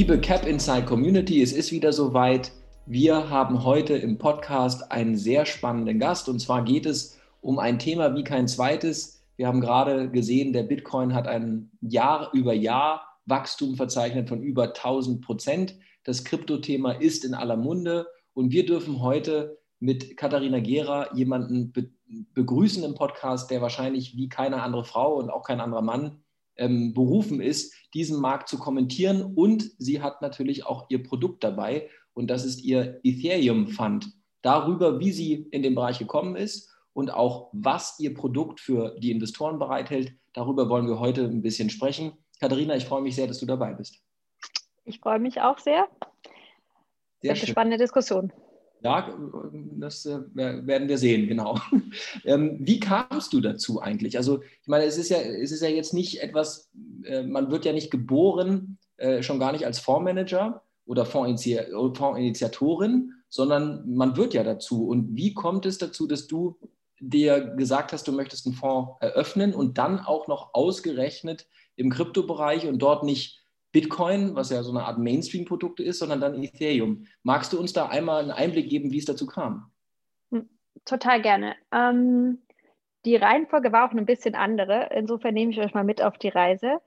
Liebe Cap Inside Community, es ist wieder soweit. Wir haben heute im Podcast einen sehr spannenden Gast und zwar geht es um ein Thema wie kein zweites. Wir haben gerade gesehen, der Bitcoin hat ein Jahr über Jahr Wachstum verzeichnet von über 1000 Prozent. Das Kryptothema ist in aller Munde und wir dürfen heute mit Katharina Gera jemanden be begrüßen im Podcast, der wahrscheinlich wie keine andere Frau und auch kein anderer Mann ähm, berufen ist, diesen Markt zu kommentieren. Und sie hat natürlich auch ihr Produkt dabei und das ist ihr Ethereum Fund. Darüber, wie sie in den Bereich gekommen ist und auch was ihr Produkt für die Investoren bereithält, darüber wollen wir heute ein bisschen sprechen. Katharina, ich freue mich sehr, dass du dabei bist. Ich freue mich auch sehr. Sehr eine spannende Diskussion. Ja, das äh, werden wir sehen, genau. Ähm, wie kamst du dazu eigentlich? Also, ich meine, es ist ja, es ist ja jetzt nicht etwas, äh, man wird ja nicht geboren, äh, schon gar nicht als Fondsmanager oder Fondsinitiatorin, sondern man wird ja dazu. Und wie kommt es dazu, dass du dir gesagt hast, du möchtest einen Fonds eröffnen und dann auch noch ausgerechnet im Kryptobereich und dort nicht Bitcoin, was ja so eine Art Mainstream-Produkt ist, sondern dann Ethereum. Magst du uns da einmal einen Einblick geben, wie es dazu kam? Hm, total gerne. Ähm, die Reihenfolge war auch ein bisschen andere. Insofern nehme ich euch mal mit auf die Reise.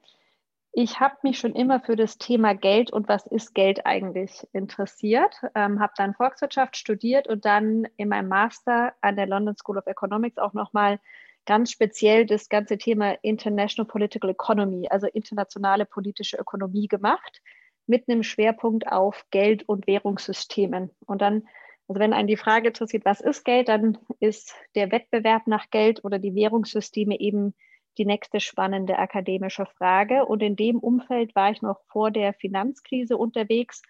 Ich habe mich schon immer für das Thema Geld und was ist Geld eigentlich interessiert. Ähm, habe dann Volkswirtschaft studiert und dann in meinem Master an der London School of Economics auch nochmal ganz speziell das ganze Thema International Political Economy, also internationale politische Ökonomie gemacht, mit einem Schwerpunkt auf Geld- und Währungssystemen. Und dann, also wenn einen die Frage interessiert, was ist Geld, dann ist der Wettbewerb nach Geld oder die Währungssysteme eben die nächste spannende akademische Frage. Und in dem Umfeld war ich noch vor der Finanzkrise unterwegs,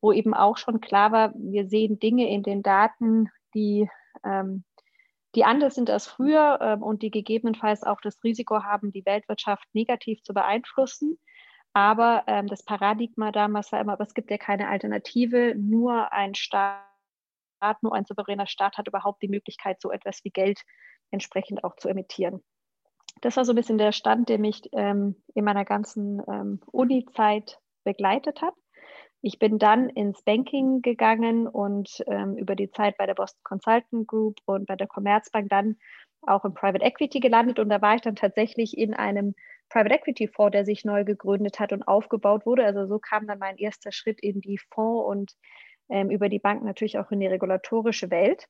wo eben auch schon klar war, wir sehen Dinge in den Daten, die ähm, die anders sind als früher ähm, und die gegebenenfalls auch das Risiko haben, die Weltwirtschaft negativ zu beeinflussen. Aber ähm, das Paradigma damals war immer, aber es gibt ja keine Alternative. Nur ein Staat, nur ein souveräner Staat hat überhaupt die Möglichkeit, so etwas wie Geld entsprechend auch zu emittieren. Das war so ein bisschen der Stand, der mich ähm, in meiner ganzen ähm, Uni-Zeit begleitet hat. Ich bin dann ins Banking gegangen und ähm, über die Zeit bei der Boston Consultant Group und bei der Commerzbank dann auch im Private Equity gelandet. Und da war ich dann tatsächlich in einem Private Equity Fonds, der sich neu gegründet hat und aufgebaut wurde. Also so kam dann mein erster Schritt in die Fonds und ähm, über die Bank natürlich auch in die regulatorische Welt.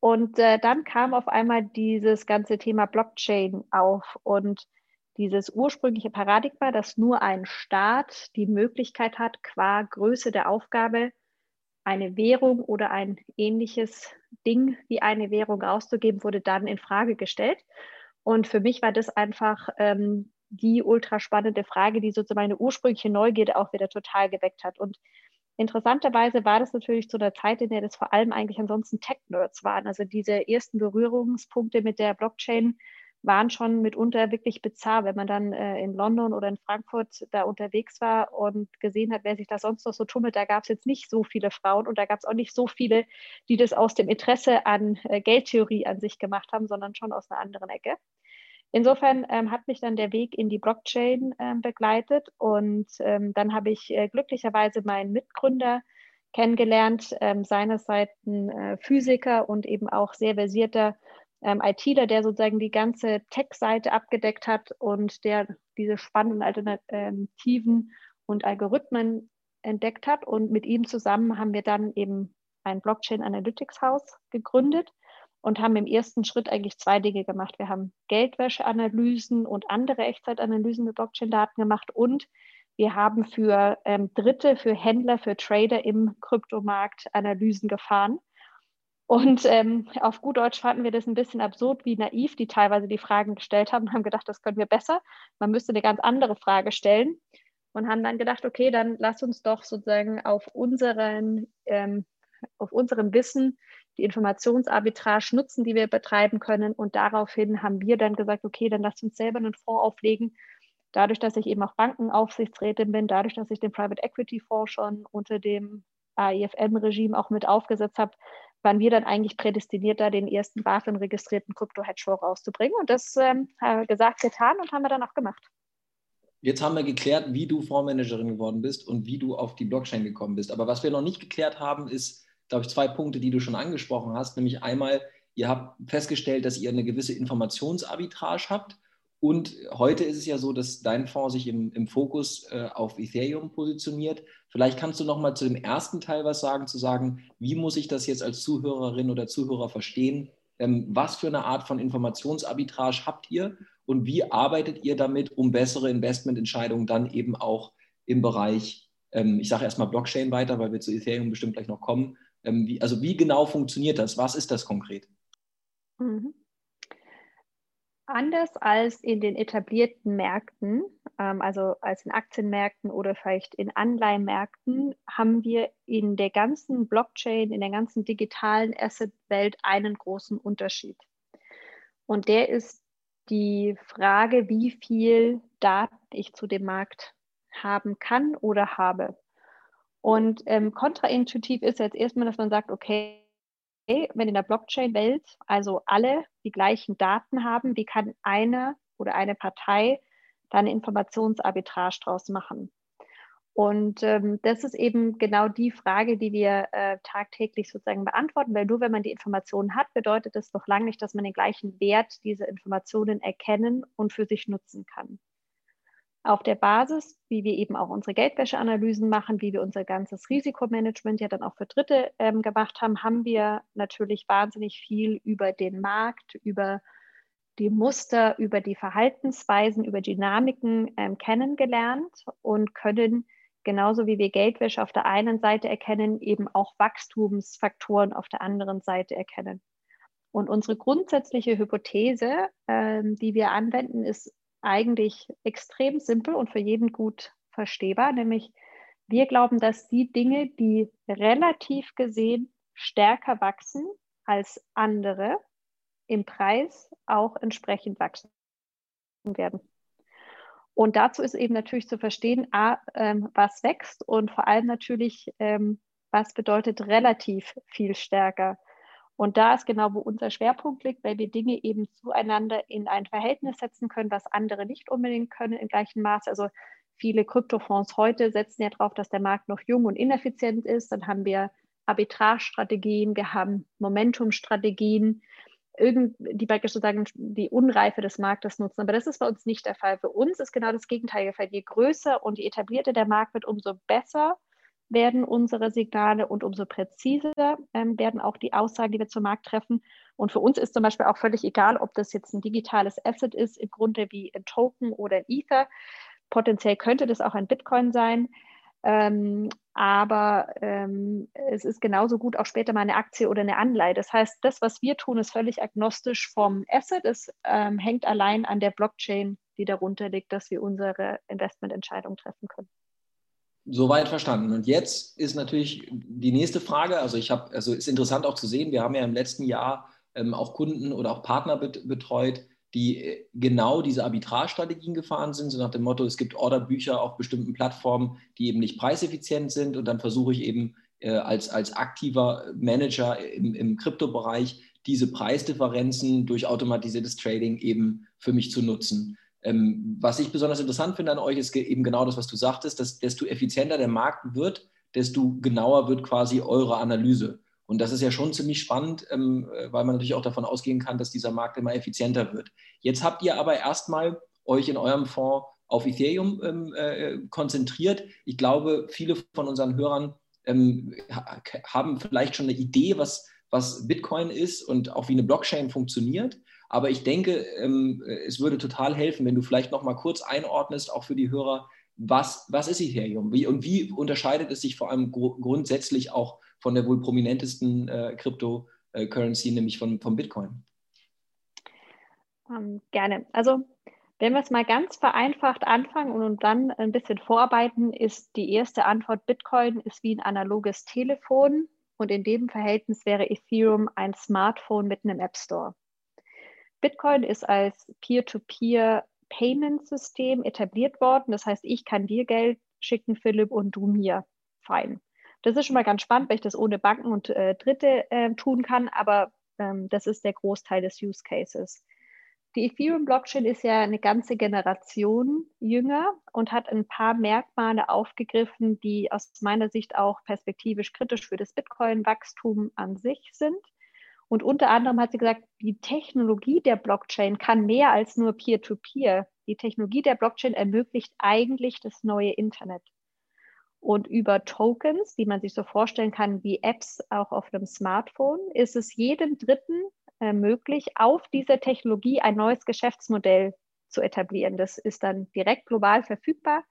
Und äh, dann kam auf einmal dieses ganze Thema Blockchain auf und dieses ursprüngliche Paradigma, dass nur ein Staat die Möglichkeit hat, qua Größe der Aufgabe eine Währung oder ein ähnliches Ding wie eine Währung auszugeben, wurde dann in Frage gestellt. Und für mich war das einfach ähm, die ultra spannende Frage, die sozusagen meine ursprüngliche Neugierde auch wieder total geweckt hat. Und interessanterweise war das natürlich zu der Zeit, in der das vor allem eigentlich ansonsten Tech-Nerds waren. Also diese ersten Berührungspunkte mit der Blockchain waren schon mitunter wirklich bizarr, wenn man dann äh, in London oder in Frankfurt da unterwegs war und gesehen hat, wer sich da sonst noch so tummelt. Da gab es jetzt nicht so viele Frauen und da gab es auch nicht so viele, die das aus dem Interesse an äh, Geldtheorie an sich gemacht haben, sondern schon aus einer anderen Ecke. Insofern ähm, hat mich dann der Weg in die Blockchain ähm, begleitet und ähm, dann habe ich äh, glücklicherweise meinen Mitgründer kennengelernt, ähm, seinerseits ein äh, Physiker und eben auch sehr versierter ähm, ITler, der sozusagen die ganze Tech-Seite abgedeckt hat und der diese spannenden Alternativen und Algorithmen entdeckt hat. Und mit ihm zusammen haben wir dann eben ein Blockchain Analytics Haus gegründet und haben im ersten Schritt eigentlich zwei Dinge gemacht. Wir haben Geldwäscheanalysen und andere Echtzeitanalysen mit Blockchain-Daten gemacht und wir haben für ähm, Dritte, für Händler, für Trader im Kryptomarkt Analysen gefahren und ähm, auf gut Deutsch fanden wir das ein bisschen absurd, wie naiv die teilweise die Fragen gestellt haben, haben gedacht, das können wir besser. Man müsste eine ganz andere Frage stellen und haben dann gedacht, okay, dann lass uns doch sozusagen auf unseren, ähm, auf unserem Wissen die Informationsarbitrage nutzen, die wir betreiben können. Und daraufhin haben wir dann gesagt, okay, dann lass uns selber einen Fonds auflegen. Dadurch, dass ich eben auch Bankenaufsichtsrätin bin, dadurch, dass ich den Private Equity Fonds schon unter dem AIFM-Regime auch mit aufgesetzt habe, waren wir dann eigentlich prädestiniert, da den ersten BaFin-registrierten Krypto-Hedgefonds rauszubringen. Und das ähm, haben wir gesagt, getan und haben wir dann auch gemacht. Jetzt haben wir geklärt, wie du Fondsmanagerin geworden bist und wie du auf die Blockchain gekommen bist. Aber was wir noch nicht geklärt haben, ist, glaube ich, zwei Punkte, die du schon angesprochen hast. Nämlich einmal, ihr habt festgestellt, dass ihr eine gewisse Informationsarbitrage habt. Und heute ist es ja so, dass dein Fonds sich im, im Fokus äh, auf Ethereum positioniert. Vielleicht kannst du noch mal zu dem ersten Teil was sagen, zu sagen, wie muss ich das jetzt als Zuhörerin oder Zuhörer verstehen? Ähm, was für eine Art von Informationsarbitrage habt ihr und wie arbeitet ihr damit, um bessere Investmententscheidungen dann eben auch im Bereich, ähm, ich sage erstmal Blockchain weiter, weil wir zu Ethereum bestimmt gleich noch kommen. Ähm, wie, also wie genau funktioniert das? Was ist das konkret? Mhm. Anders als in den etablierten Märkten, ähm, also als in Aktienmärkten oder vielleicht in Anleihenmärkten, haben wir in der ganzen Blockchain, in der ganzen digitalen Asset-Welt einen großen Unterschied. Und der ist die Frage, wie viel Daten ich zu dem Markt haben kann oder habe. Und ähm, kontraintuitiv ist jetzt erstmal, dass man sagt, okay, wenn in der Blockchain-Welt also alle die gleichen Daten haben, wie kann eine oder eine Partei da eine Informationsarbitrage draus machen? Und ähm, das ist eben genau die Frage, die wir äh, tagtäglich sozusagen beantworten, weil nur wenn man die Informationen hat, bedeutet das noch lange nicht, dass man den gleichen Wert dieser Informationen erkennen und für sich nutzen kann. Auf der Basis, wie wir eben auch unsere Geldwäscheanalysen machen, wie wir unser ganzes Risikomanagement ja dann auch für Dritte ähm, gemacht haben, haben wir natürlich wahnsinnig viel über den Markt, über die Muster, über die Verhaltensweisen, über Dynamiken ähm, kennengelernt und können genauso wie wir Geldwäsche auf der einen Seite erkennen, eben auch Wachstumsfaktoren auf der anderen Seite erkennen. Und unsere grundsätzliche Hypothese, ähm, die wir anwenden, ist eigentlich extrem simpel und für jeden gut verstehbar, nämlich wir glauben, dass die Dinge, die relativ gesehen stärker wachsen als andere, im Preis auch entsprechend wachsen werden. Und dazu ist eben natürlich zu verstehen, a, ähm, was wächst und vor allem natürlich, ähm, was bedeutet relativ viel stärker. Und da ist genau, wo unser Schwerpunkt liegt, weil wir Dinge eben zueinander in ein Verhältnis setzen können, was andere nicht unbedingt können im gleichen Maße. Also viele Kryptofonds heute setzen ja darauf, dass der Markt noch jung und ineffizient ist. Dann haben wir Arbitrage-Strategien, wir haben Momentum-Strategien, die praktisch sozusagen die Unreife des Marktes nutzen. Aber das ist bei uns nicht der Fall. Für uns ist genau das Gegenteil der Fall. Je größer und je etablierter der Markt wird, umso besser werden unsere Signale und umso präziser ähm, werden auch die Aussagen, die wir zum Markt treffen. Und für uns ist zum Beispiel auch völlig egal, ob das jetzt ein digitales Asset ist, im Grunde wie ein Token oder ein Ether. Potenziell könnte das auch ein Bitcoin sein. Ähm, aber ähm, es ist genauso gut auch später mal eine Aktie oder eine Anleihe. Das heißt, das, was wir tun, ist völlig agnostisch vom Asset. Es ähm, hängt allein an der Blockchain, die darunter liegt, dass wir unsere Investmententscheidung treffen können. Soweit verstanden. Und jetzt ist natürlich die nächste Frage. Also ich habe, also ist interessant auch zu sehen. Wir haben ja im letzten Jahr ähm, auch Kunden oder auch Partner bet betreut, die äh, genau diese Arbitrage-Strategien gefahren sind, so nach dem Motto, es gibt Orderbücher auf bestimmten Plattformen, die eben nicht preiseffizient sind und dann versuche ich eben äh, als, als aktiver Manager im, im Kryptobereich diese Preisdifferenzen durch automatisiertes Trading eben für mich zu nutzen. Ähm, was ich besonders interessant finde an euch, ist eben genau das, was du sagtest, dass desto effizienter der Markt wird, desto genauer wird quasi eure Analyse. Und das ist ja schon ziemlich spannend, ähm, äh, weil man natürlich auch davon ausgehen kann, dass dieser Markt immer effizienter wird. Jetzt habt ihr aber erstmal euch in eurem Fonds auf Ethereum ähm, äh, konzentriert. Ich glaube, viele von unseren Hörern ähm, haben vielleicht schon eine Idee, was, was Bitcoin ist und auch wie eine Blockchain funktioniert. Aber ich denke, ähm, es würde total helfen, wenn du vielleicht noch mal kurz einordnest, auch für die Hörer, was, was ist Ethereum wie, und wie unterscheidet es sich vor allem gr grundsätzlich auch von der wohl prominentesten äh, Cryptocurrency, nämlich von, von Bitcoin? Ähm, gerne. Also wenn wir es mal ganz vereinfacht anfangen und dann ein bisschen vorarbeiten, ist die erste Antwort, Bitcoin ist wie ein analoges Telefon und in dem Verhältnis wäre Ethereum ein Smartphone mit einem App Store. Bitcoin ist als Peer-to-Peer-Payment-System etabliert worden. Das heißt, ich kann dir Geld schicken, Philipp, und du mir. Fein. Das ist schon mal ganz spannend, weil ich das ohne Banken und äh, Dritte äh, tun kann, aber ähm, das ist der Großteil des Use Cases. Die Ethereum-Blockchain ist ja eine ganze Generation jünger und hat ein paar Merkmale aufgegriffen, die aus meiner Sicht auch perspektivisch kritisch für das Bitcoin-Wachstum an sich sind. Und unter anderem hat sie gesagt, die Technologie der Blockchain kann mehr als nur Peer-to-Peer. -Peer. Die Technologie der Blockchain ermöglicht eigentlich das neue Internet. Und über Tokens, die man sich so vorstellen kann wie Apps auch auf einem Smartphone, ist es jedem Dritten äh, möglich, auf dieser Technologie ein neues Geschäftsmodell zu etablieren. Das ist dann direkt global verfügbar,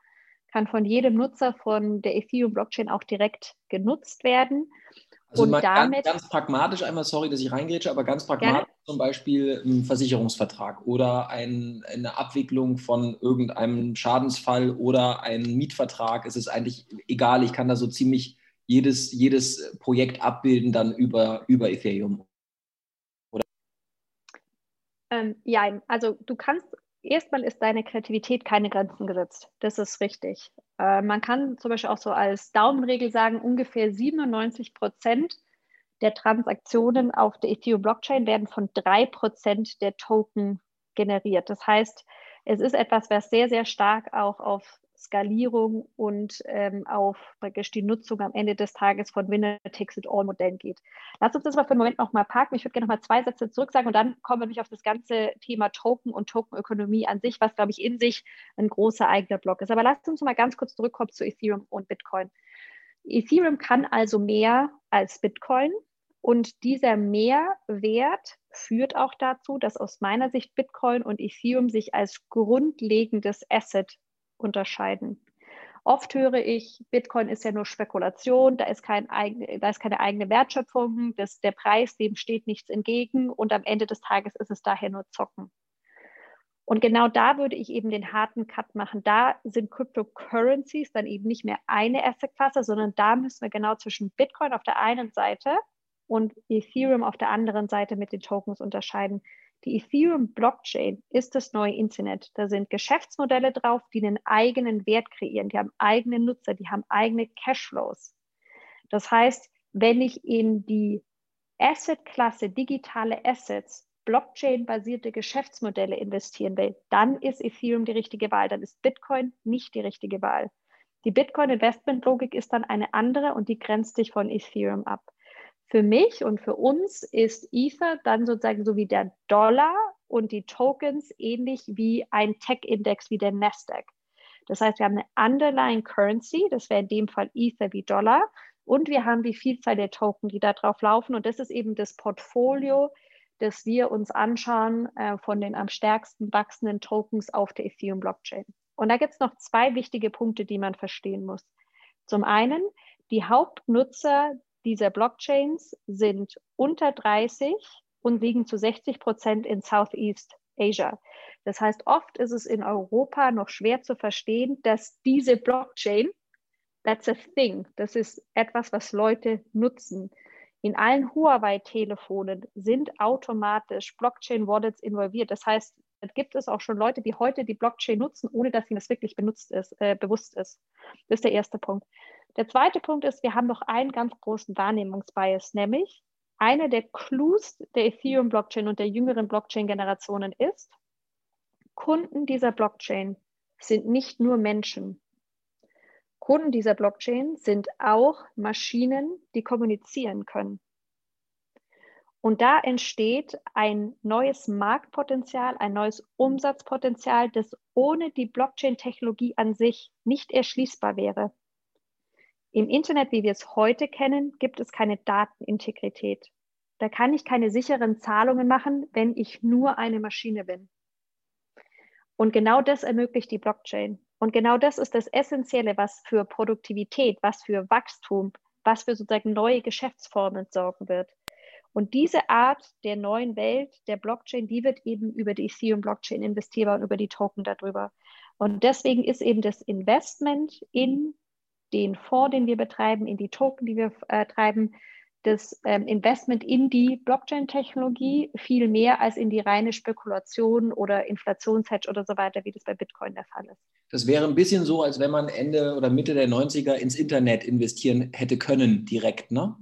kann von jedem Nutzer von der Ethereum-Blockchain auch direkt genutzt werden. Also und damit, ganz, ganz, pragmatisch einmal, sorry, dass ich reingrätsche, aber ganz pragmatisch gerne. zum Beispiel ein Versicherungsvertrag oder ein, eine Abwicklung von irgendeinem Schadensfall oder ein Mietvertrag. Es ist eigentlich egal, ich kann da so ziemlich jedes, jedes Projekt abbilden dann über, über Ethereum. Ähm, ja, also du kannst, erstmal ist deine Kreativität keine Grenzen gesetzt. Das ist richtig. Äh, man kann zum Beispiel auch so als Daumenregel sagen, ungefähr 97 Prozent der Transaktionen auf der Ethereum-Blockchain werden von drei Prozent der Token generiert. Das heißt, es ist etwas, was sehr, sehr stark auch auf Skalierung und ähm, auf praktisch die Nutzung am Ende des Tages von Winner Takes It All Modellen geht. Lass uns das mal für einen Moment nochmal parken. Ich würde gerne noch mal zwei Sätze zurück sagen und dann kommen wir nämlich auf das ganze Thema Token und Tokenökonomie an sich, was, glaube ich, in sich ein großer eigener Block ist. Aber lasst uns mal ganz kurz zurückkommen zu Ethereum und Bitcoin. Ethereum kann also mehr als Bitcoin. Und dieser Mehrwert führt auch dazu, dass aus meiner Sicht Bitcoin und Ethereum sich als grundlegendes Asset unterscheiden. Oft höre ich, Bitcoin ist ja nur Spekulation, da ist, kein da ist keine eigene Wertschöpfung, das, der Preis, dem steht nichts entgegen und am Ende des Tages ist es daher nur Zocken. Und genau da würde ich eben den harten Cut machen. Da sind Cryptocurrencies dann eben nicht mehr eine Assetklasse, sondern da müssen wir genau zwischen Bitcoin auf der einen Seite und Ethereum auf der anderen Seite mit den Tokens unterscheiden. Die Ethereum-Blockchain ist das neue Internet. Da sind Geschäftsmodelle drauf, die einen eigenen Wert kreieren. Die haben eigene Nutzer, die haben eigene Cashflows. Das heißt, wenn ich in die Asset-Klasse digitale Assets, Blockchain-basierte Geschäftsmodelle investieren will, dann ist Ethereum die richtige Wahl. Dann ist Bitcoin nicht die richtige Wahl. Die Bitcoin-Investment-Logik ist dann eine andere und die grenzt sich von Ethereum ab. Für mich und für uns ist Ether dann sozusagen so wie der Dollar und die Tokens ähnlich wie ein Tech-Index wie der Nasdaq. Das heißt, wir haben eine Underlying Currency, das wäre in dem Fall Ether wie Dollar, und wir haben die Vielzahl der Token, die da drauf laufen. Und das ist eben das Portfolio, das wir uns anschauen äh, von den am stärksten wachsenden Tokens auf der Ethereum-Blockchain. Und da gibt es noch zwei wichtige Punkte, die man verstehen muss. Zum einen, die Hauptnutzer dieser Blockchains sind unter 30 und liegen zu 60 Prozent in Southeast Asia. Das heißt, oft ist es in Europa noch schwer zu verstehen, dass diese Blockchain, that's a thing, das ist etwas, was Leute nutzen. In allen Huawei-Telefonen sind automatisch Blockchain-Wallets involviert. Das heißt, es gibt es auch schon Leute, die heute die Blockchain nutzen, ohne dass ihnen das wirklich benutzt ist, äh, bewusst ist. Das ist der erste Punkt. Der zweite Punkt ist, wir haben noch einen ganz großen Wahrnehmungsbias, nämlich eine der Clues der Ethereum-Blockchain und der jüngeren Blockchain-Generationen ist, Kunden dieser Blockchain sind nicht nur Menschen. Kunden dieser Blockchain sind auch Maschinen, die kommunizieren können. Und da entsteht ein neues Marktpotenzial, ein neues Umsatzpotenzial, das ohne die Blockchain-Technologie an sich nicht erschließbar wäre. Im Internet, wie wir es heute kennen, gibt es keine Datenintegrität. Da kann ich keine sicheren Zahlungen machen, wenn ich nur eine Maschine bin. Und genau das ermöglicht die Blockchain. Und genau das ist das Essentielle, was für Produktivität, was für Wachstum, was für sozusagen neue Geschäftsformen sorgen wird. Und diese Art der neuen Welt, der Blockchain, die wird eben über die Ethereum-Blockchain investierbar und über die Token darüber. Und deswegen ist eben das Investment in den Fonds, den wir betreiben, in die Token, die wir äh, treiben, das ähm, Investment in die Blockchain-Technologie viel mehr als in die reine Spekulation oder Inflationshedge oder so weiter, wie das bei Bitcoin der Fall ist. Das wäre ein bisschen so, als wenn man Ende oder Mitte der 90er ins Internet investieren hätte können, direkt, ne?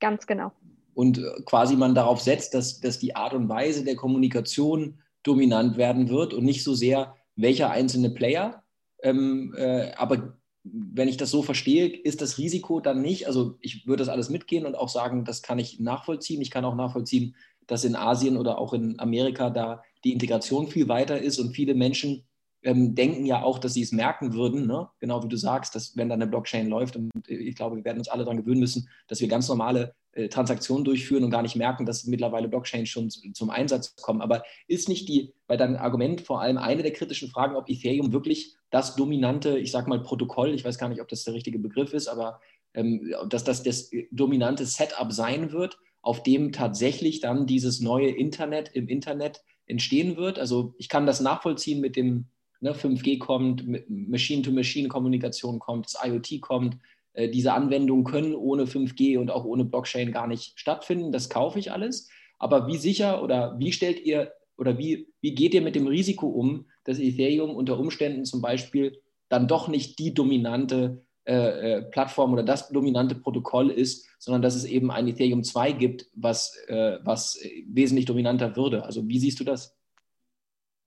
Ganz genau. Und äh, quasi man darauf setzt, dass, dass die Art und Weise der Kommunikation dominant werden wird und nicht so sehr welcher einzelne Player. Ähm, äh, aber wenn ich das so verstehe, ist das Risiko dann nicht, also ich würde das alles mitgehen und auch sagen, das kann ich nachvollziehen. Ich kann auch nachvollziehen, dass in Asien oder auch in Amerika da die Integration viel weiter ist und viele Menschen ähm, denken ja auch, dass sie es merken würden, ne? genau wie du sagst, dass wenn da eine Blockchain läuft und ich glaube, wir werden uns alle daran gewöhnen müssen, dass wir ganz normale äh, Transaktionen durchführen und gar nicht merken, dass mittlerweile Blockchains schon zum Einsatz kommen. Aber ist nicht die, bei deinem Argument vor allem eine der kritischen Fragen, ob Ethereum wirklich das dominante, ich sage mal Protokoll, ich weiß gar nicht, ob das der richtige Begriff ist, aber ähm, dass das das dominante Setup sein wird, auf dem tatsächlich dann dieses neue Internet im Internet entstehen wird. Also ich kann das nachvollziehen mit dem ne, 5G kommt, Machine-to-Machine-Kommunikation kommt, das IoT kommt. Äh, diese Anwendungen können ohne 5G und auch ohne Blockchain gar nicht stattfinden. Das kaufe ich alles. Aber wie sicher oder wie stellt ihr oder wie, wie geht ihr mit dem Risiko um, dass Ethereum unter Umständen zum Beispiel dann doch nicht die dominante äh, äh Plattform oder das dominante Protokoll ist, sondern dass es eben ein Ethereum 2 gibt, was, äh, was wesentlich dominanter würde. Also wie siehst du das?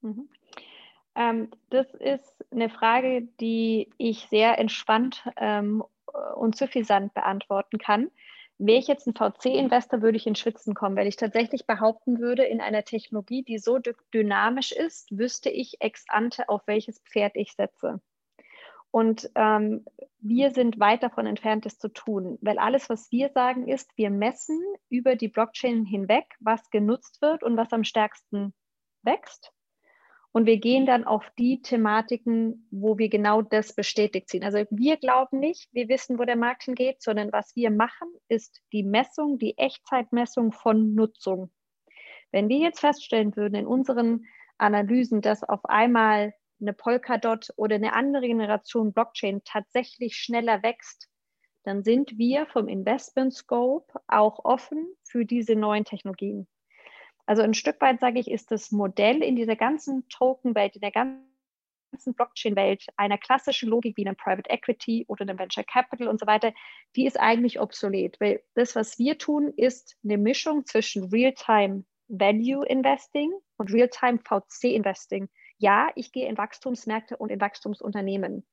Mhm. Ähm, das ist eine Frage, die ich sehr entspannt ähm, und suffisant beantworten kann. Wäre ich jetzt ein VC-Investor, würde ich in Schwitzen kommen, weil ich tatsächlich behaupten würde, in einer Technologie, die so dynamisch ist, wüsste ich ex ante, auf welches Pferd ich setze. Und ähm, wir sind weit davon entfernt, das zu tun, weil alles, was wir sagen, ist, wir messen über die Blockchain hinweg, was genutzt wird und was am stärksten wächst. Und wir gehen dann auf die Thematiken, wo wir genau das bestätigt sehen. Also wir glauben nicht, wir wissen, wo der Markt hingeht, sondern was wir machen, ist die Messung, die Echtzeitmessung von Nutzung. Wenn wir jetzt feststellen würden in unseren Analysen, dass auf einmal eine Polkadot oder eine andere Generation Blockchain tatsächlich schneller wächst, dann sind wir vom Investment Scope auch offen für diese neuen Technologien. Also ein Stück weit, sage ich, ist das Modell in dieser ganzen Token-Welt, in der ganzen Blockchain-Welt einer klassischen Logik wie einem Private Equity oder einem Venture Capital und so weiter, die ist eigentlich obsolet. Weil das, was wir tun, ist eine Mischung zwischen Real-Time Value Investing und Real-Time VC Investing. Ja, ich gehe in Wachstumsmärkte und in Wachstumsunternehmen.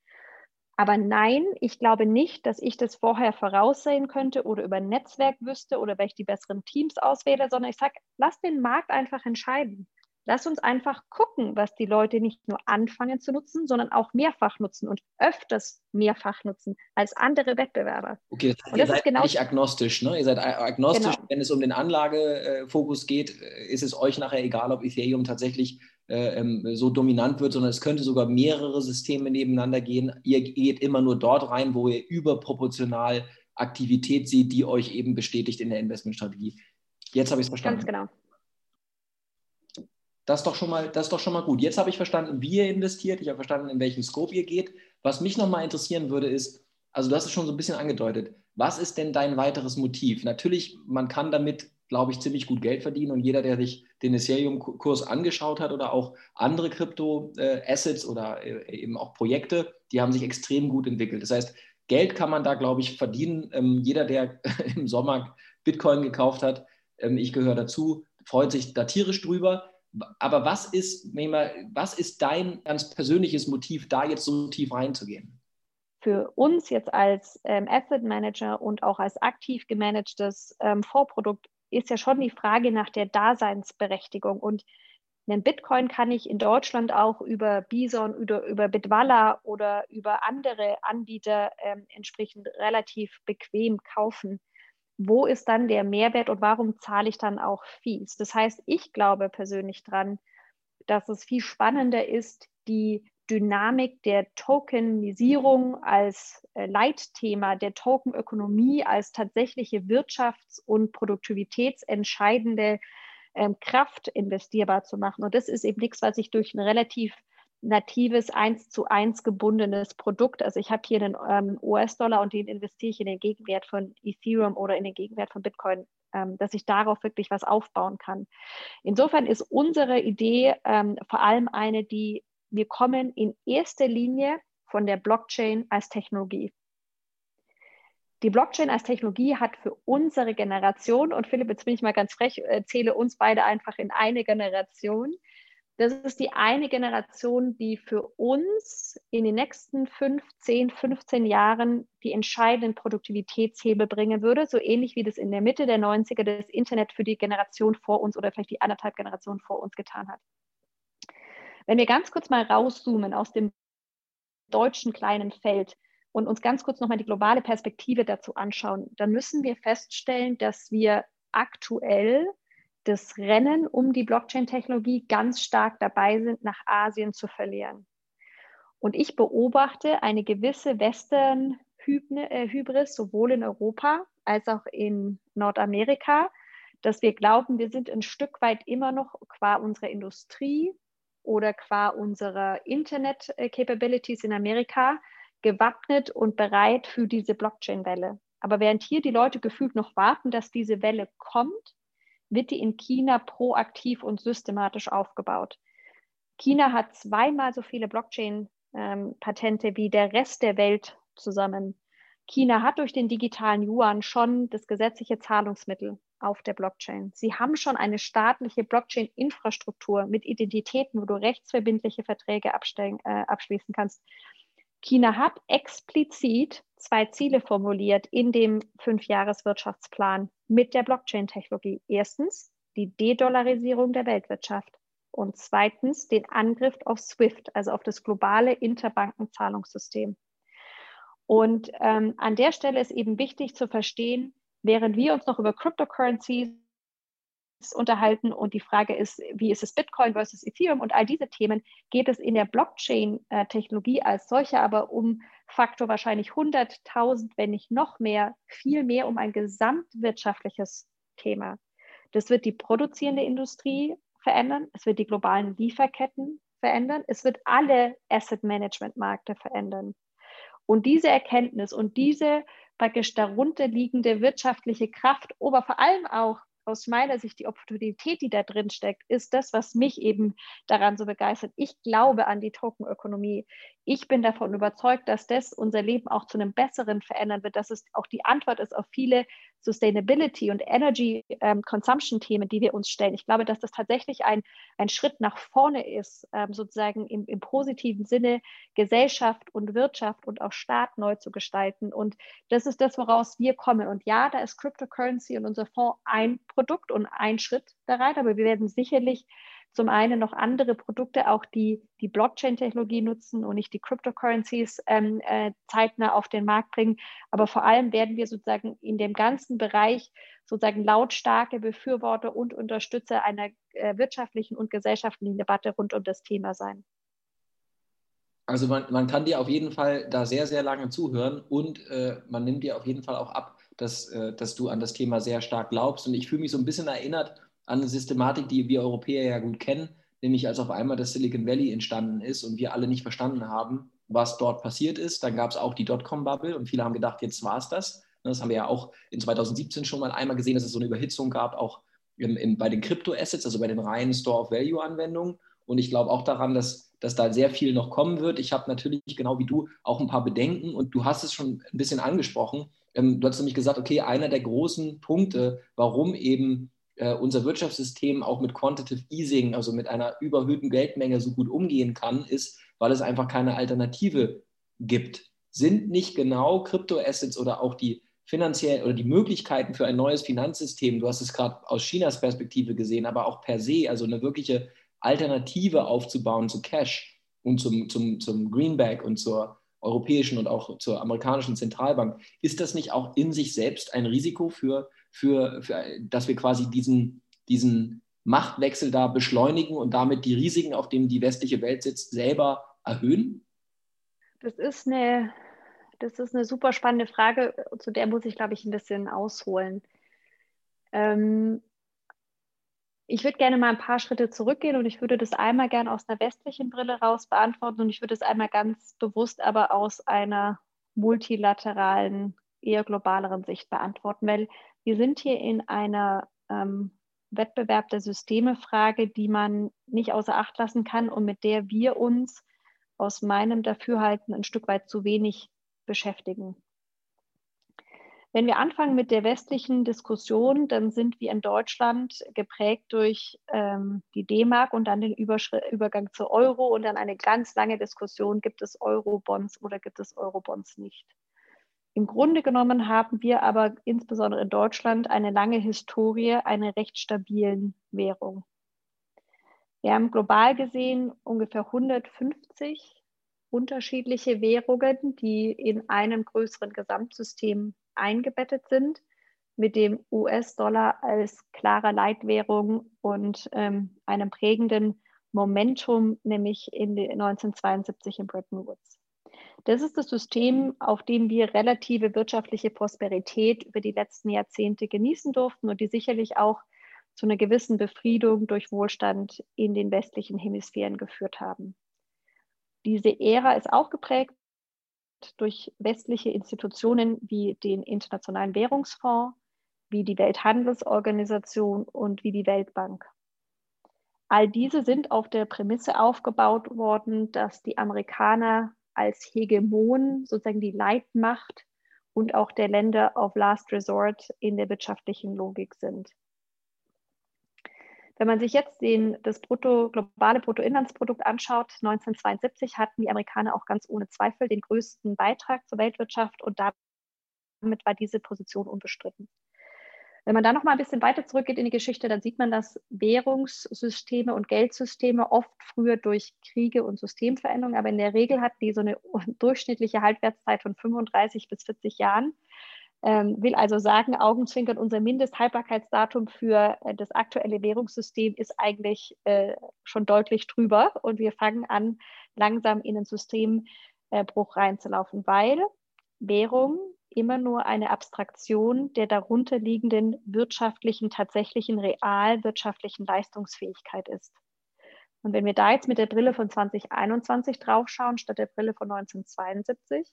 Aber nein, ich glaube nicht, dass ich das vorher voraussehen könnte oder über ein Netzwerk wüsste oder weil ich die besseren Teams auswähle, sondern ich sage, lass den Markt einfach entscheiden. Lass uns einfach gucken, was die Leute nicht nur anfangen zu nutzen, sondern auch mehrfach nutzen und öfters mehrfach nutzen als andere Wettbewerber. Okay, das heißt, und das ihr seid genau nicht agnostisch, ne? Ihr seid agnostisch, genau. wenn es um den Anlagefokus geht, ist es euch nachher egal, ob Ethereum tatsächlich äh, ähm, so dominant wird, sondern es könnte sogar mehrere Systeme nebeneinander gehen. Ihr geht immer nur dort rein, wo ihr überproportional Aktivität seht, die euch eben bestätigt in der Investmentstrategie. Jetzt habe ich es verstanden. Ganz genau. Das ist, doch schon mal, das ist doch schon mal gut. Jetzt habe ich verstanden, wie ihr investiert. Ich habe verstanden, in welchem Scope ihr geht. Was mich nochmal interessieren würde, ist, also du hast es schon so ein bisschen angedeutet, was ist denn dein weiteres Motiv? Natürlich, man kann damit glaube ich, ziemlich gut Geld verdienen. Und jeder, der sich den Ethereum-Kurs angeschaut hat oder auch andere Krypto-Assets oder äh, eben auch Projekte, die haben sich extrem gut entwickelt. Das heißt, Geld kann man da, glaube ich, verdienen. Ähm, jeder, der im Sommer Bitcoin gekauft hat, ähm, ich gehöre dazu, freut sich da tierisch drüber. Aber was ist, was ist dein ganz persönliches Motiv, da jetzt so tief reinzugehen? für uns jetzt als ähm, Asset Manager und auch als aktiv gemanagtes ähm, Vorprodukt ist ja schon die Frage nach der Daseinsberechtigung. Und einen Bitcoin kann ich in Deutschland auch über Bison, über, über Bitwala oder über andere Anbieter ähm, entsprechend relativ bequem kaufen. Wo ist dann der Mehrwert und warum zahle ich dann auch Fees? Das heißt, ich glaube persönlich dran, dass es viel spannender ist, die Dynamik der Tokenisierung als äh, Leitthema, der Tokenökonomie als tatsächliche wirtschafts- und produktivitätsentscheidende ähm, Kraft investierbar zu machen. Und das ist eben nichts, was ich durch ein relativ natives eins zu eins gebundenes Produkt. Also ich habe hier einen ähm, US-Dollar und den investiere ich in den Gegenwert von Ethereum oder in den Gegenwert von Bitcoin, ähm, dass ich darauf wirklich was aufbauen kann. Insofern ist unsere Idee ähm, vor allem eine, die wir kommen in erster Linie von der Blockchain als Technologie. Die Blockchain als Technologie hat für unsere Generation, und Philipp, jetzt bin ich mal ganz frech, zähle uns beide einfach in eine Generation, Das ist die eine Generation, die für uns in den nächsten 5, 10, 15 Jahren die entscheidenden Produktivitätshebel bringen würde, so ähnlich wie das in der Mitte der 90er das Internet für die Generation vor uns oder vielleicht die anderthalb Generationen vor uns getan hat. Wenn wir ganz kurz mal rauszoomen aus dem deutschen kleinen Feld und uns ganz kurz nochmal die globale Perspektive dazu anschauen, dann müssen wir feststellen, dass wir aktuell das Rennen um die Blockchain-Technologie ganz stark dabei sind, nach Asien zu verlieren. Und ich beobachte eine gewisse Western-Hybris sowohl in Europa als auch in Nordamerika, dass wir glauben, wir sind ein Stück weit immer noch qua unserer Industrie oder qua unserer Internet-Capabilities in Amerika gewappnet und bereit für diese Blockchain-Welle. Aber während hier die Leute gefühlt noch warten, dass diese Welle kommt, wird die in China proaktiv und systematisch aufgebaut. China hat zweimal so viele Blockchain-Patente wie der Rest der Welt zusammen. China hat durch den digitalen Yuan schon das gesetzliche Zahlungsmittel auf der Blockchain. Sie haben schon eine staatliche Blockchain-Infrastruktur mit Identitäten, wo du rechtsverbindliche Verträge äh, abschließen kannst. China hat explizit zwei Ziele formuliert in dem Fünfjahreswirtschaftsplan mit der Blockchain-Technologie. Erstens die De-Dollarisierung der Weltwirtschaft und zweitens den Angriff auf SWIFT, also auf das globale Interbankenzahlungssystem. Und ähm, an der Stelle ist eben wichtig zu verstehen, während wir uns noch über Cryptocurrencies unterhalten und die Frage ist, wie ist es Bitcoin versus Ethereum und all diese Themen, geht es in der Blockchain-Technologie als solche aber um Faktor wahrscheinlich 100.000, wenn nicht noch mehr, viel mehr um ein gesamtwirtschaftliches Thema. Das wird die produzierende Industrie verändern, es wird die globalen Lieferketten verändern, es wird alle Asset-Management-Märkte verändern. Und diese Erkenntnis und diese praktisch darunter liegende wirtschaftliche Kraft, aber vor allem auch aus meiner Sicht die Opportunität, die da drin steckt, ist das, was mich eben daran so begeistert. Ich glaube an die Tokenökonomie. Ich bin davon überzeugt, dass das unser Leben auch zu einem besseren verändern wird, dass es auch die Antwort ist auf viele Sustainability und Energy ähm, Consumption Themen, die wir uns stellen. Ich glaube, dass das tatsächlich ein, ein Schritt nach vorne ist, ähm, sozusagen im, im positiven Sinne Gesellschaft und Wirtschaft und auch Staat neu zu gestalten. Und das ist das, woraus wir kommen. Und ja, da ist Cryptocurrency und unser Fonds ein Produkt und ein Schritt da rein, aber wir werden sicherlich zum einen noch andere Produkte, auch die die Blockchain-Technologie nutzen und nicht die Cryptocurrencies ähm, äh, zeitnah auf den Markt bringen. Aber vor allem werden wir sozusagen in dem ganzen Bereich sozusagen lautstarke Befürworter und Unterstützer einer äh, wirtschaftlichen und gesellschaftlichen Debatte rund um das Thema sein. Also man, man kann dir auf jeden Fall da sehr, sehr lange zuhören und äh, man nimmt dir auf jeden Fall auch ab, dass, äh, dass du an das Thema sehr stark glaubst. Und ich fühle mich so ein bisschen erinnert eine Systematik, die wir Europäer ja gut kennen, nämlich als auf einmal das Silicon Valley entstanden ist und wir alle nicht verstanden haben, was dort passiert ist. Dann gab es auch die Dotcom-Bubble und viele haben gedacht, jetzt war es das. Das haben wir ja auch in 2017 schon mal einmal gesehen, dass es so eine Überhitzung gab, auch im, im, bei den Crypto-Assets, also bei den reinen Store-of-Value-Anwendungen. Und ich glaube auch daran, dass, dass da sehr viel noch kommen wird. Ich habe natürlich genau wie du auch ein paar Bedenken und du hast es schon ein bisschen angesprochen. Ähm, du hast nämlich gesagt, okay, einer der großen Punkte, warum eben äh, unser Wirtschaftssystem auch mit Quantitative Easing, also mit einer überhöhten Geldmenge so gut umgehen kann, ist, weil es einfach keine Alternative gibt. Sind nicht genau Kryptoassets oder auch die finanziellen oder die Möglichkeiten für ein neues Finanzsystem, du hast es gerade aus Chinas Perspektive gesehen, aber auch per se, also eine wirkliche Alternative aufzubauen zu Cash und zum, zum, zum Greenback und zur europäischen und auch zur amerikanischen Zentralbank, ist das nicht auch in sich selbst ein Risiko für für, für dass wir quasi diesen, diesen Machtwechsel da beschleunigen und damit die Risiken, auf denen die westliche Welt sitzt, selber erhöhen? Das ist eine, das ist eine super spannende Frage, zu der muss ich, glaube ich, ein bisschen ausholen. Ähm, ich würde gerne mal ein paar Schritte zurückgehen und ich würde das einmal gerne aus einer westlichen Brille raus beantworten und ich würde es einmal ganz bewusst aber aus einer multilateralen, eher globaleren Sicht beantworten, weil wir sind hier in einer ähm, Wettbewerb der Systeme-Frage, die man nicht außer Acht lassen kann und mit der wir uns aus meinem Dafürhalten ein Stück weit zu wenig beschäftigen. Wenn wir anfangen mit der westlichen Diskussion, dann sind wir in Deutschland geprägt durch ähm, die D-Mark und dann den Übergang zur Euro und dann eine ganz lange Diskussion, gibt es Euro-Bonds oder gibt es Euro-Bonds nicht. Im Grunde genommen haben wir aber insbesondere in Deutschland eine lange Historie einer recht stabilen Währung. Wir haben global gesehen ungefähr 150 unterschiedliche Währungen, die in einem größeren Gesamtsystem eingebettet sind, mit dem US-Dollar als klarer Leitwährung und ähm, einem prägenden Momentum, nämlich in 1972 in Bretton Woods. Das ist das System, auf dem wir relative wirtschaftliche Prosperität über die letzten Jahrzehnte genießen durften und die sicherlich auch zu einer gewissen Befriedung durch Wohlstand in den westlichen Hemisphären geführt haben. Diese Ära ist auch geprägt durch westliche Institutionen wie den Internationalen Währungsfonds, wie die Welthandelsorganisation und wie die Weltbank. All diese sind auf der Prämisse aufgebaut worden, dass die Amerikaner als Hegemon sozusagen die Leitmacht und auch der Länder of Last Resort in der wirtschaftlichen Logik sind. Wenn man sich jetzt den, das Brutto, globale Bruttoinlandsprodukt anschaut, 1972 hatten die Amerikaner auch ganz ohne Zweifel den größten Beitrag zur Weltwirtschaft und damit war diese Position unbestritten. Wenn man da noch mal ein bisschen weiter zurückgeht in die Geschichte, dann sieht man, dass Währungssysteme und Geldsysteme oft früher durch Kriege und Systemveränderungen, aber in der Regel hatten die so eine durchschnittliche Halbwertszeit von 35 bis 40 Jahren. Ähm, will also sagen, Augenzwinkern, unser Mindesthaltbarkeitsdatum für äh, das aktuelle Währungssystem ist eigentlich äh, schon deutlich drüber und wir fangen an, langsam in den Systembruch reinzulaufen, weil Währung immer nur eine Abstraktion der darunterliegenden wirtschaftlichen, tatsächlichen, realwirtschaftlichen Leistungsfähigkeit ist. Und wenn wir da jetzt mit der Brille von 2021 draufschauen, statt der Brille von 1972,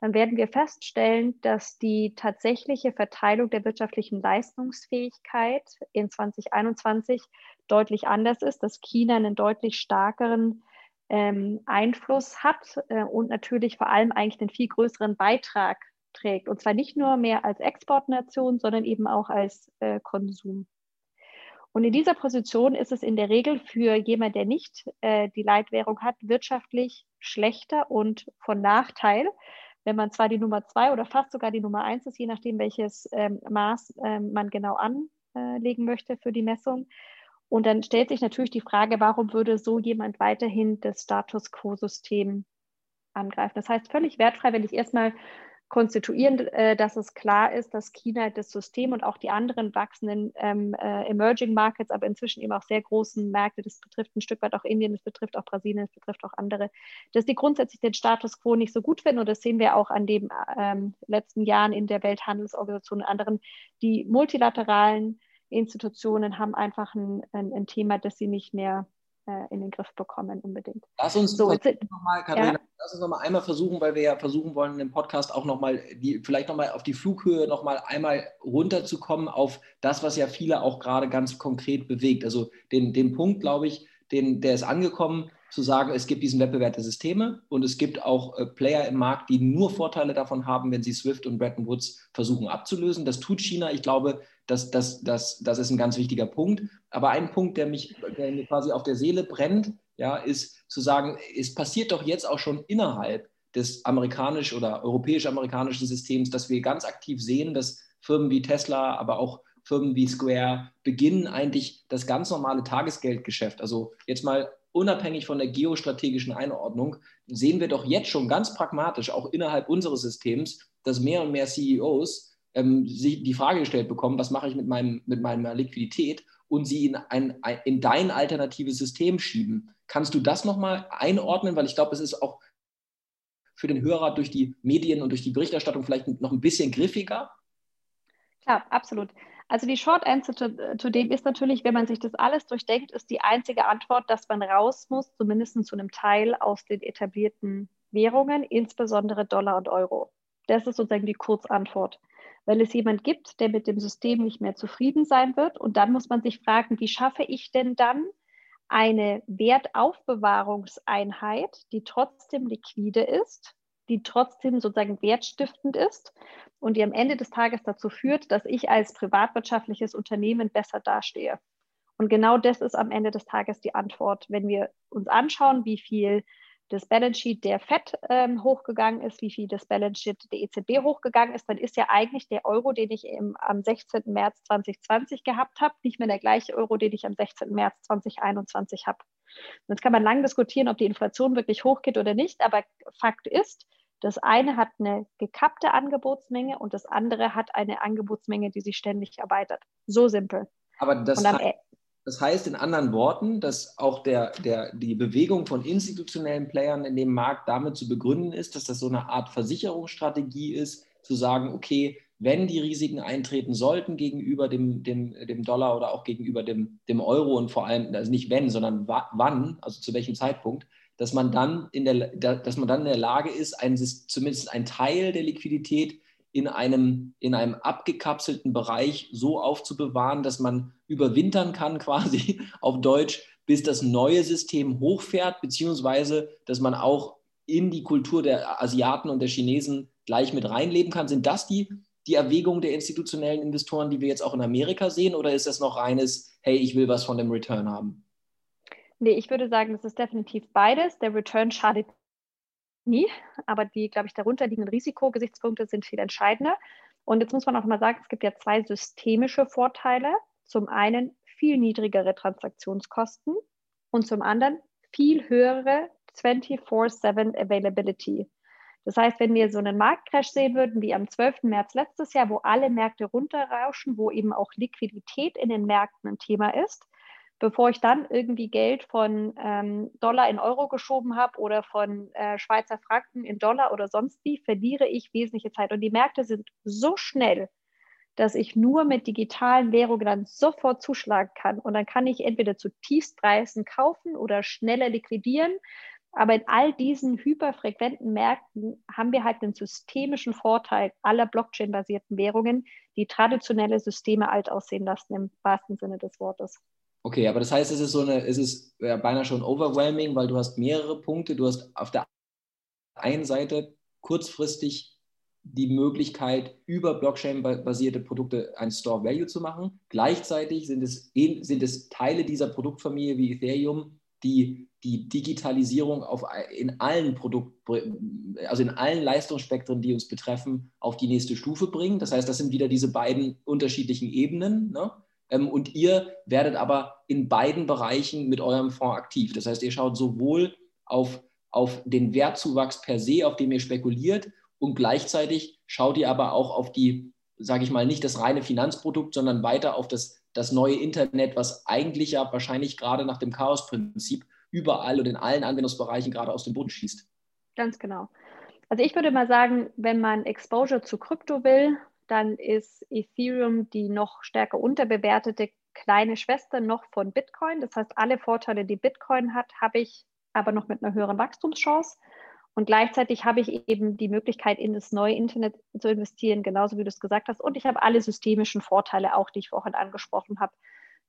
dann werden wir feststellen, dass die tatsächliche Verteilung der wirtschaftlichen Leistungsfähigkeit in 2021 deutlich anders ist, dass China einen deutlich stärkeren ähm, Einfluss hat äh, und natürlich vor allem eigentlich einen viel größeren Beitrag trägt. Und zwar nicht nur mehr als Exportnation, sondern eben auch als äh, Konsum. Und in dieser Position ist es in der Regel für jemand, der nicht äh, die Leitwährung hat, wirtschaftlich schlechter und von Nachteil, wenn man zwar die Nummer zwei oder fast sogar die Nummer eins ist, je nachdem, welches ähm, Maß ähm, man genau anlegen möchte für die Messung. Und dann stellt sich natürlich die Frage, warum würde so jemand weiterhin das Status quo-System angreifen? Das heißt, völlig wertfrei, wenn ich erstmal konstituieren, äh, dass es klar ist, dass China das System und auch die anderen wachsenden ähm, äh, Emerging Markets, aber inzwischen eben auch sehr großen Märkte, das betrifft ein Stück weit auch Indien, das betrifft auch Brasilien, das betrifft auch andere, dass die grundsätzlich den Status quo nicht so gut finden und das sehen wir auch an den ähm, letzten Jahren in der Welthandelsorganisation und anderen. Die multilateralen Institutionen haben einfach ein, ein, ein Thema, das sie nicht mehr äh, in den Griff bekommen unbedingt. Lass uns so, nochmal, Katharina, ja? lass uns noch mal einmal versuchen, weil wir ja versuchen wollen, im Podcast auch nochmal, die, vielleicht nochmal auf die Flughöhe nochmal einmal runterzukommen auf das, was ja viele auch gerade ganz konkret bewegt. Also den, den Punkt, glaube ich, den, der ist angekommen, zu sagen, es gibt diesen Wettbewerb der Systeme und es gibt auch äh, Player im Markt, die nur Vorteile davon haben, wenn sie Swift und Bretton Woods versuchen abzulösen. Das tut China. Ich glaube, das, das, das, das ist ein ganz wichtiger Punkt. Aber ein Punkt, der, mich, der mir quasi auf der Seele brennt, ja, ist zu sagen, es passiert doch jetzt auch schon innerhalb des amerikanisch- oder europäisch-amerikanischen Systems, dass wir ganz aktiv sehen, dass Firmen wie Tesla, aber auch Firmen wie Square beginnen eigentlich das ganz normale Tagesgeldgeschäft. Also jetzt mal unabhängig von der geostrategischen Einordnung, sehen wir doch jetzt schon ganz pragmatisch, auch innerhalb unseres Systems, dass mehr und mehr CEOs ähm, sich die Frage gestellt bekommen, was mache ich mit, meinem, mit meiner Liquidität und sie in, ein, in dein alternatives System schieben. Kannst du das nochmal einordnen? Weil ich glaube, es ist auch für den Hörer durch die Medien und durch die Berichterstattung vielleicht noch ein bisschen griffiger. Klar, absolut. Also die Short Answer zu, zu, dem ist natürlich, wenn man sich das alles durchdenkt, ist die einzige Antwort, dass man raus muss, zumindest zu einem Teil aus den etablierten Währungen, insbesondere Dollar und Euro. Das ist sozusagen die Kurzantwort weil es jemand gibt, der mit dem System nicht mehr zufrieden sein wird. Und dann muss man sich fragen, wie schaffe ich denn dann eine Wertaufbewahrungseinheit, die trotzdem liquide ist, die trotzdem sozusagen wertstiftend ist und die am Ende des Tages dazu führt, dass ich als privatwirtschaftliches Unternehmen besser dastehe. Und genau das ist am Ende des Tages die Antwort. Wenn wir uns anschauen, wie viel das Balance Sheet der FED ähm, hochgegangen ist, wie viel das Balance Sheet der EZB hochgegangen ist, dann ist ja eigentlich der Euro, den ich im, am 16. März 2020 gehabt habe, nicht mehr der gleiche Euro, den ich am 16. März 2021 habe. Jetzt kann man lang diskutieren, ob die Inflation wirklich hochgeht oder nicht, aber Fakt ist, das eine hat eine gekappte Angebotsmenge und das andere hat eine Angebotsmenge, die sich ständig erweitert. So simpel. Aber das, heißt, das heißt in anderen Worten, dass auch der, der, die Bewegung von institutionellen Playern in dem Markt damit zu begründen ist, dass das so eine Art Versicherungsstrategie ist, zu sagen, okay, wenn die Risiken eintreten sollten gegenüber dem, dem, dem Dollar oder auch gegenüber dem, dem Euro und vor allem, also nicht wenn, sondern wann, also zu welchem Zeitpunkt, dass man dann in der, dass man dann in der Lage ist, ein, zumindest ein Teil der Liquidität in einem, in einem abgekapselten Bereich so aufzubewahren, dass man überwintern kann, quasi auf Deutsch, bis das neue System hochfährt, beziehungsweise dass man auch in die Kultur der Asiaten und der Chinesen gleich mit reinleben kann. Sind das die die Erwägung der institutionellen Investoren, die wir jetzt auch in Amerika sehen, oder ist das noch reines, hey, ich will was von dem Return haben? Nee, ich würde sagen, das ist definitiv beides. Der Return schadet nie, aber die, glaube ich, darunter liegenden Risikogesichtspunkte sind viel entscheidender. Und jetzt muss man auch mal sagen, es gibt ja zwei systemische Vorteile. Zum einen viel niedrigere Transaktionskosten und zum anderen viel höhere 24-7 Availability. Das heißt, wenn wir so einen Marktcrash sehen würden wie am 12. März letztes Jahr, wo alle Märkte runterrauschen, wo eben auch Liquidität in den Märkten ein Thema ist, bevor ich dann irgendwie Geld von ähm, Dollar in Euro geschoben habe oder von äh, Schweizer Franken in Dollar oder sonst wie, verliere ich wesentliche Zeit. Und die Märkte sind so schnell, dass ich nur mit digitalen Währungen dann sofort zuschlagen kann. Und dann kann ich entweder zu Tiefstpreisen kaufen oder schneller liquidieren aber in all diesen hyperfrequenten Märkten haben wir halt den systemischen Vorteil aller Blockchain-basierten Währungen, die traditionelle Systeme alt aussehen lassen, im wahrsten Sinne des Wortes. Okay, aber das heißt, es ist so eine, es ist ja, beinahe schon overwhelming, weil du hast mehrere Punkte. Du hast auf der einen Seite kurzfristig die Möglichkeit, über Blockchain-basierte Produkte ein Store Value zu machen. Gleichzeitig sind es, sind es Teile dieser Produktfamilie wie Ethereum, die die Digitalisierung auf, in allen Produkt, also in allen Leistungsspektren, die uns betreffen, auf die nächste Stufe bringen. Das heißt, das sind wieder diese beiden unterschiedlichen Ebenen. Ne? Ähm, und ihr werdet aber in beiden Bereichen mit eurem Fonds aktiv. Das heißt, ihr schaut sowohl auf, auf den Wertzuwachs per se, auf dem ihr spekuliert, und gleichzeitig schaut ihr aber auch auf die, sage ich mal, nicht das reine Finanzprodukt, sondern weiter auf das, das neue Internet, was eigentlich ja wahrscheinlich gerade nach dem Chaos-Prinzip überall und in allen Anwendungsbereichen gerade aus dem Boden schießt. Ganz genau. Also ich würde mal sagen, wenn man Exposure zu Krypto will, dann ist Ethereum die noch stärker unterbewertete kleine Schwester noch von Bitcoin. Das heißt, alle Vorteile, die Bitcoin hat, habe ich aber noch mit einer höheren Wachstumschance. Und gleichzeitig habe ich eben die Möglichkeit, in das neue Internet zu investieren, genauso wie du es gesagt hast. Und ich habe alle systemischen Vorteile auch, die ich vorhin angesprochen habe.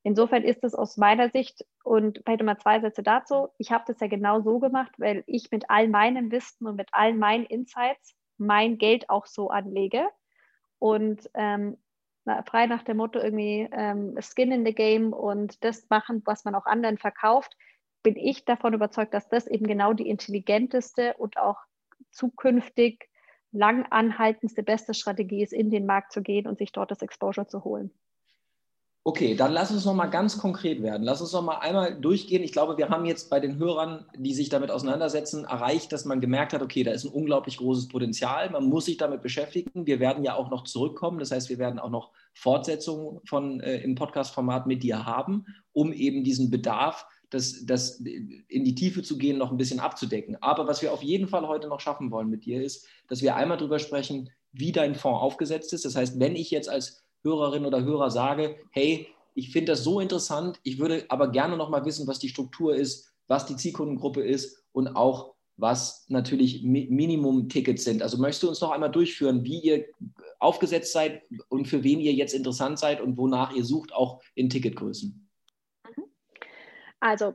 Insofern ist es aus meiner Sicht, und vielleicht mal zwei Sätze dazu, ich habe das ja genau so gemacht, weil ich mit all meinem Wissen und mit all meinen Insights mein Geld auch so anlege. Und ähm, frei nach dem Motto irgendwie ähm, Skin in the Game und das machen, was man auch anderen verkauft, bin ich davon überzeugt, dass das eben genau die intelligenteste und auch zukünftig lang anhaltendste, beste Strategie ist, in den Markt zu gehen und sich dort das Exposure zu holen. Okay, dann lass uns noch mal ganz konkret werden. Lass uns noch mal einmal durchgehen. Ich glaube, wir haben jetzt bei den Hörern, die sich damit auseinandersetzen, erreicht, dass man gemerkt hat, okay, da ist ein unglaublich großes Potenzial. Man muss sich damit beschäftigen. Wir werden ja auch noch zurückkommen. Das heißt, wir werden auch noch Fortsetzungen von äh, im Podcast-Format mit dir haben, um eben diesen Bedarf, das, das in die Tiefe zu gehen, noch ein bisschen abzudecken. Aber was wir auf jeden Fall heute noch schaffen wollen mit dir, ist, dass wir einmal darüber sprechen, wie dein Fonds aufgesetzt ist. Das heißt, wenn ich jetzt als Hörerin oder Hörer sage, hey, ich finde das so interessant, ich würde aber gerne noch mal wissen, was die Struktur ist, was die Zielkundengruppe ist und auch was natürlich Minimum-Tickets sind. Also möchtest du uns noch einmal durchführen, wie ihr aufgesetzt seid und für wen ihr jetzt interessant seid und wonach ihr sucht, auch in Ticketgrößen? Also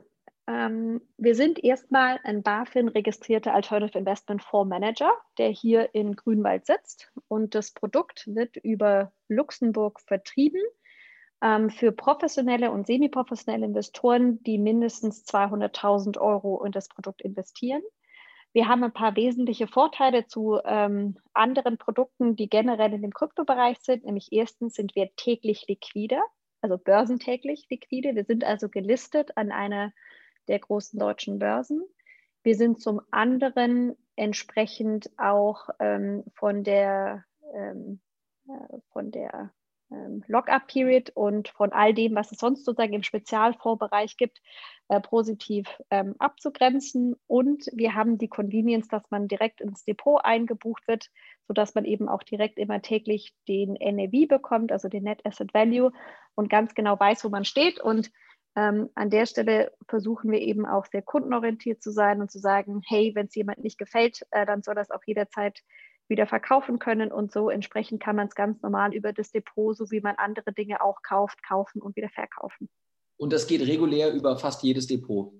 wir sind erstmal ein BaFin-registrierter Alternative Investment Fonds Manager, der hier in Grünwald sitzt. Und das Produkt wird über Luxemburg vertrieben ähm, für professionelle und semiprofessionelle Investoren, die mindestens 200.000 Euro in das Produkt investieren. Wir haben ein paar wesentliche Vorteile zu ähm, anderen Produkten, die generell in dem Kryptobereich sind. Nämlich erstens sind wir täglich liquide, also börsentäglich liquide. Wir sind also gelistet an einer der großen deutschen Börsen. Wir sind zum anderen entsprechend auch ähm, von der, ähm, äh, von der ähm, Lockup-Period und von all dem, was es sonst sozusagen im Spezialfondsbereich gibt, äh, positiv ähm, abzugrenzen. Und wir haben die Convenience, dass man direkt ins Depot eingebucht wird, sodass man eben auch direkt immer täglich den NAV bekommt, also den Net Asset Value und ganz genau weiß, wo man steht. Und ähm, an der Stelle versuchen wir eben auch sehr kundenorientiert zu sein und zu sagen, hey, wenn es jemand nicht gefällt, äh, dann soll das auch jederzeit wieder verkaufen können und so entsprechend kann man es ganz normal über das Depot, so wie man andere Dinge auch kauft, kaufen und wieder verkaufen. Und das geht regulär über fast jedes Depot?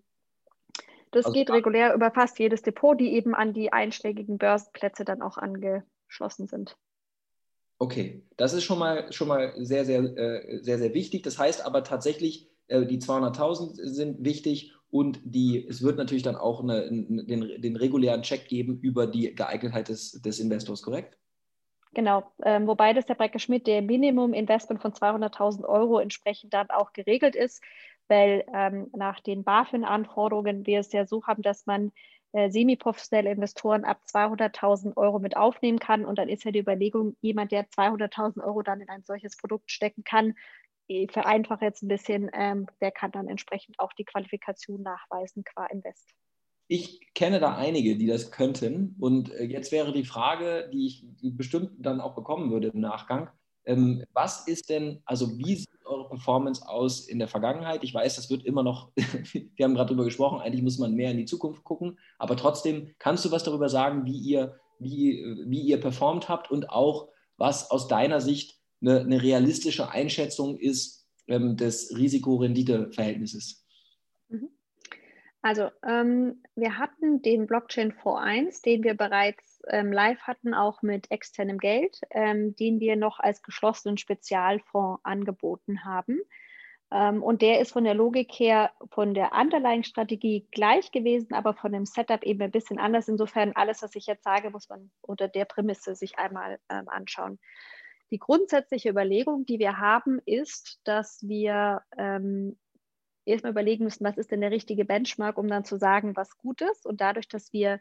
Das also, geht regulär über fast jedes Depot, die eben an die einschlägigen Börsenplätze dann auch angeschlossen sind. Okay, das ist schon mal, schon mal sehr, sehr, äh, sehr, sehr wichtig. Das heißt aber tatsächlich, äh, die 200.000 sind wichtig und die, es wird natürlich dann auch eine, den, den, regulären Check geben über die Geeignetheit des, des Investors, korrekt? Genau, ähm, wobei das der Brecke Schmidt der Minimum-Investment von 200.000 Euro entsprechend dann auch geregelt ist, weil ähm, nach den BaFin-Anforderungen wir es ja so haben, dass man äh, semi-professionelle Investoren ab 200.000 Euro mit aufnehmen kann. Und dann ist ja die Überlegung, jemand, der 200.000 Euro dann in ein solches Produkt stecken kann, vereinfache jetzt ein bisschen, ähm, der kann dann entsprechend auch die Qualifikation nachweisen qua Invest. Ich kenne da einige, die das könnten. Und äh, jetzt wäre die Frage, die ich bestimmt dann auch bekommen würde im Nachgang. Ähm, was ist denn, also wie sieht eure Performance aus in der Vergangenheit? Ich weiß, das wird immer noch, wir haben gerade darüber gesprochen, eigentlich muss man mehr in die Zukunft gucken. Aber trotzdem, kannst du was darüber sagen, wie ihr, wie, wie ihr performt habt und auch was aus deiner Sicht eine, eine realistische Einschätzung ist ähm, des Risiko-Rendite-Verhältnisses? Mhm. Also ähm, wir hatten den Blockchain Fonds 1, den wir bereits ähm, live hatten, auch mit externem Geld, ähm, den wir noch als geschlossenen Spezialfonds angeboten haben. Ähm, und der ist von der Logik her, von der Underlying-Strategie gleich gewesen, aber von dem Setup eben ein bisschen anders. Insofern alles, was ich jetzt sage, muss man unter der Prämisse sich einmal ähm, anschauen. Die grundsätzliche Überlegung, die wir haben, ist, dass wir ähm, erstmal überlegen müssen, was ist denn der richtige Benchmark, um dann zu sagen, was gut ist. Und dadurch, dass wir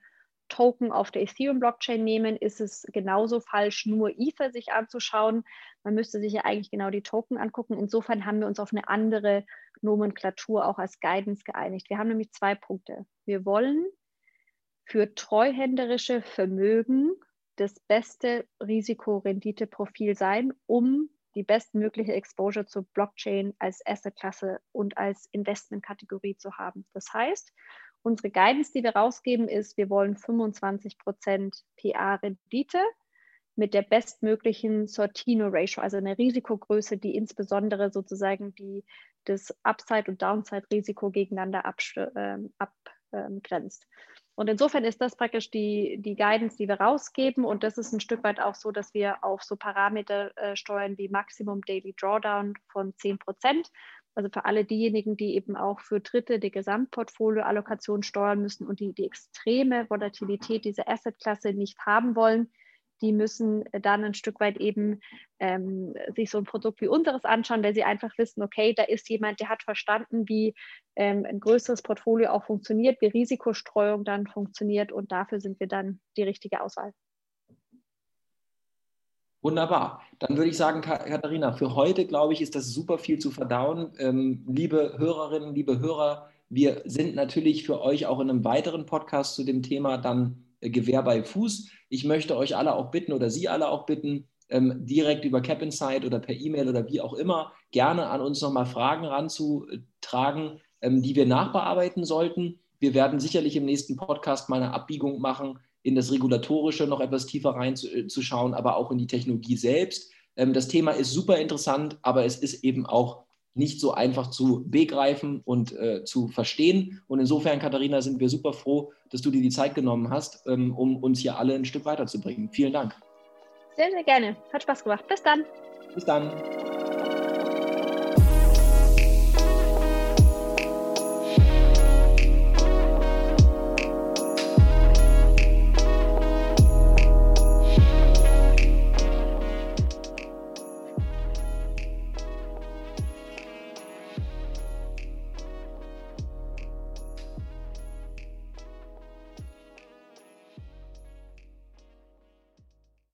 Token auf der Ethereum-Blockchain nehmen, ist es genauso falsch, nur Ether sich anzuschauen. Man müsste sich ja eigentlich genau die Token angucken. Insofern haben wir uns auf eine andere Nomenklatur auch als Guidance geeinigt. Wir haben nämlich zwei Punkte. Wir wollen für treuhänderische Vermögen das beste Risikorenditeprofil sein, um die bestmögliche Exposure zu Blockchain als Assetklasse und als Investmentkategorie zu haben. Das heißt, unsere Guidance, die wir rausgeben, ist, wir wollen 25% PA-Rendite mit der bestmöglichen Sortino-Ratio, also eine Risikogröße, die insbesondere sozusagen die, das Upside- und Downside-Risiko gegeneinander ähm, abgrenzt. Und insofern ist das praktisch die, die Guidance, die wir rausgeben. Und das ist ein Stück weit auch so, dass wir auf so Parameter äh, steuern wie Maximum Daily Drawdown von 10 Prozent. Also für alle diejenigen, die eben auch für Dritte die Gesamtportfolioallokation steuern müssen und die die extreme Volatilität dieser Assetklasse nicht haben wollen, die müssen dann ein Stück weit eben ähm, sich so ein Produkt wie unseres anschauen, weil sie einfach wissen, okay, da ist jemand, der hat verstanden, wie ähm, ein größeres Portfolio auch funktioniert, wie Risikostreuung dann funktioniert und dafür sind wir dann die richtige Auswahl. Wunderbar. Dann würde ich sagen, Katharina, für heute, glaube ich, ist das super viel zu verdauen. Ähm, liebe Hörerinnen, liebe Hörer, wir sind natürlich für euch auch in einem weiteren Podcast zu dem Thema dann Gewehr bei Fuß. Ich möchte euch alle auch bitten oder Sie alle auch bitten, ähm, direkt über Cap Insight oder per E-Mail oder wie auch immer gerne an uns nochmal Fragen ranzutragen, ähm, die wir nachbearbeiten sollten. Wir werden sicherlich im nächsten Podcast mal eine Abbiegung machen, in das Regulatorische noch etwas tiefer reinzuschauen, aber auch in die Technologie selbst. Ähm, das Thema ist super interessant, aber es ist eben auch nicht so einfach zu begreifen und äh, zu verstehen. Und insofern, Katharina, sind wir super froh, dass du dir die Zeit genommen hast, ähm, um uns hier alle ein Stück weiterzubringen. Vielen Dank. Sehr, sehr gerne. Hat Spaß gemacht. Bis dann. Bis dann.